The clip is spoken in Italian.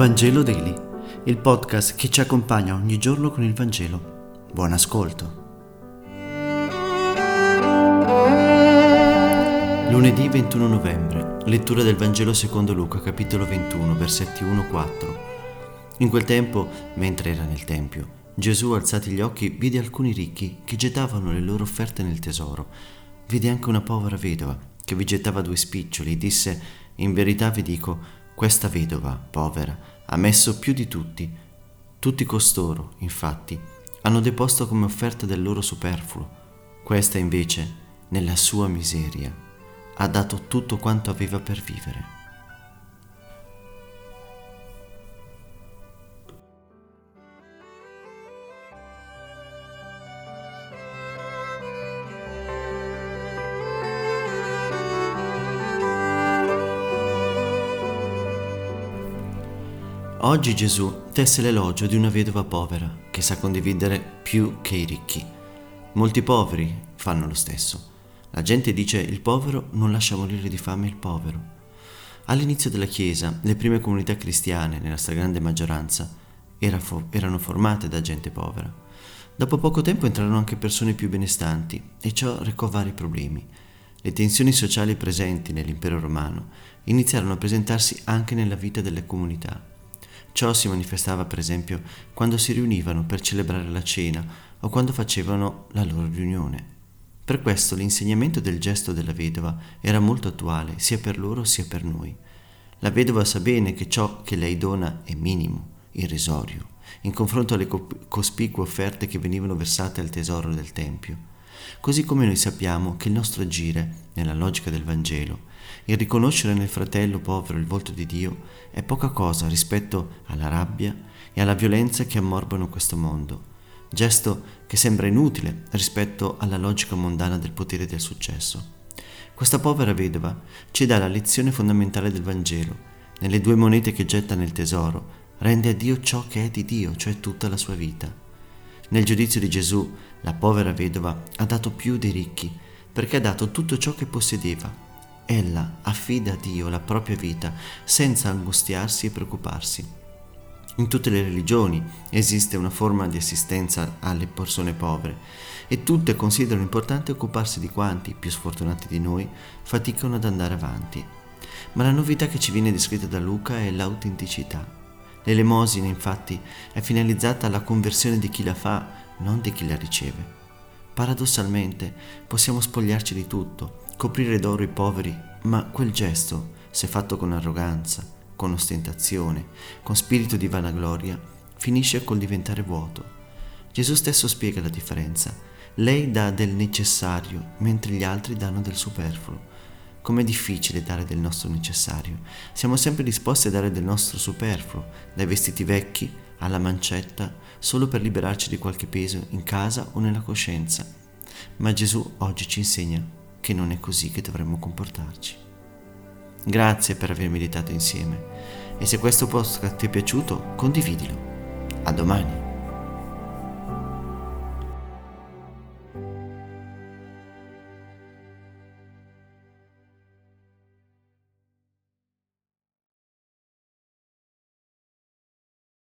Vangelo Daily, il podcast che ci accompagna ogni giorno con il Vangelo. Buon ascolto. Lunedì 21 novembre, lettura del Vangelo secondo Luca, capitolo 21, versetti 1-4. In quel tempo, mentre era nel Tempio, Gesù, alzati gli occhi, vide alcuni ricchi che gettavano le loro offerte nel tesoro. Vide anche una povera vedova che vi gettava due spiccioli e disse, in verità vi dico, questa vedova, povera, ha messo più di tutti. Tutti costoro, infatti, hanno deposto come offerta del loro superfluo. Questa invece, nella sua miseria, ha dato tutto quanto aveva per vivere. Oggi Gesù tesse l'elogio di una vedova povera che sa condividere più che i ricchi. Molti poveri fanno lo stesso. La gente dice il povero non lascia morire di fame il povero. All'inizio della Chiesa, le prime comunità cristiane, nella stragrande maggioranza, erano formate da gente povera. Dopo poco tempo entrarono anche persone più benestanti e ciò recò vari problemi. Le tensioni sociali presenti nell'impero romano iniziarono a presentarsi anche nella vita delle comunità. Ciò si manifestava per esempio quando si riunivano per celebrare la cena o quando facevano la loro riunione. Per questo l'insegnamento del gesto della vedova era molto attuale sia per loro sia per noi. La vedova sa bene che ciò che lei dona è minimo, irrisorio, in confronto alle cospicue offerte che venivano versate al tesoro del Tempio. Così come noi sappiamo che il nostro agire, nella logica del Vangelo, il riconoscere nel fratello povero il volto di Dio, è poca cosa rispetto alla rabbia e alla violenza che ammorbano questo mondo, gesto che sembra inutile rispetto alla logica mondana del potere del successo. Questa povera vedova ci dà la lezione fondamentale del Vangelo. Nelle due monete che getta nel tesoro, rende a Dio ciò che è di Dio, cioè tutta la sua vita. Nel giudizio di Gesù, la povera vedova ha dato più dei ricchi, perché ha dato tutto ciò che possedeva. Ella affida a Dio la propria vita senza angustiarsi e preoccuparsi. In tutte le religioni esiste una forma di assistenza alle persone povere e tutte considerano importante occuparsi di quanti, più sfortunati di noi, faticano ad andare avanti. Ma la novità che ci viene descritta da Luca è l'autenticità. L'elemosina infatti è finalizzata alla conversione di chi la fa, non di chi la riceve. Paradossalmente possiamo spogliarci di tutto, coprire d'oro i poveri, ma quel gesto, se fatto con arroganza, con ostentazione, con spirito di vanagloria, finisce col diventare vuoto. Gesù stesso spiega la differenza. Lei dà del necessario, mentre gli altri danno del superfluo. Com'è difficile dare del nostro necessario. Siamo sempre disposti a dare del nostro superfluo, dai vestiti vecchi alla mancetta, solo per liberarci di qualche peso in casa o nella coscienza. Ma Gesù oggi ci insegna che non è così che dovremmo comportarci. Grazie per aver meditato insieme e se questo podcast ti è piaciuto, condividilo. A domani.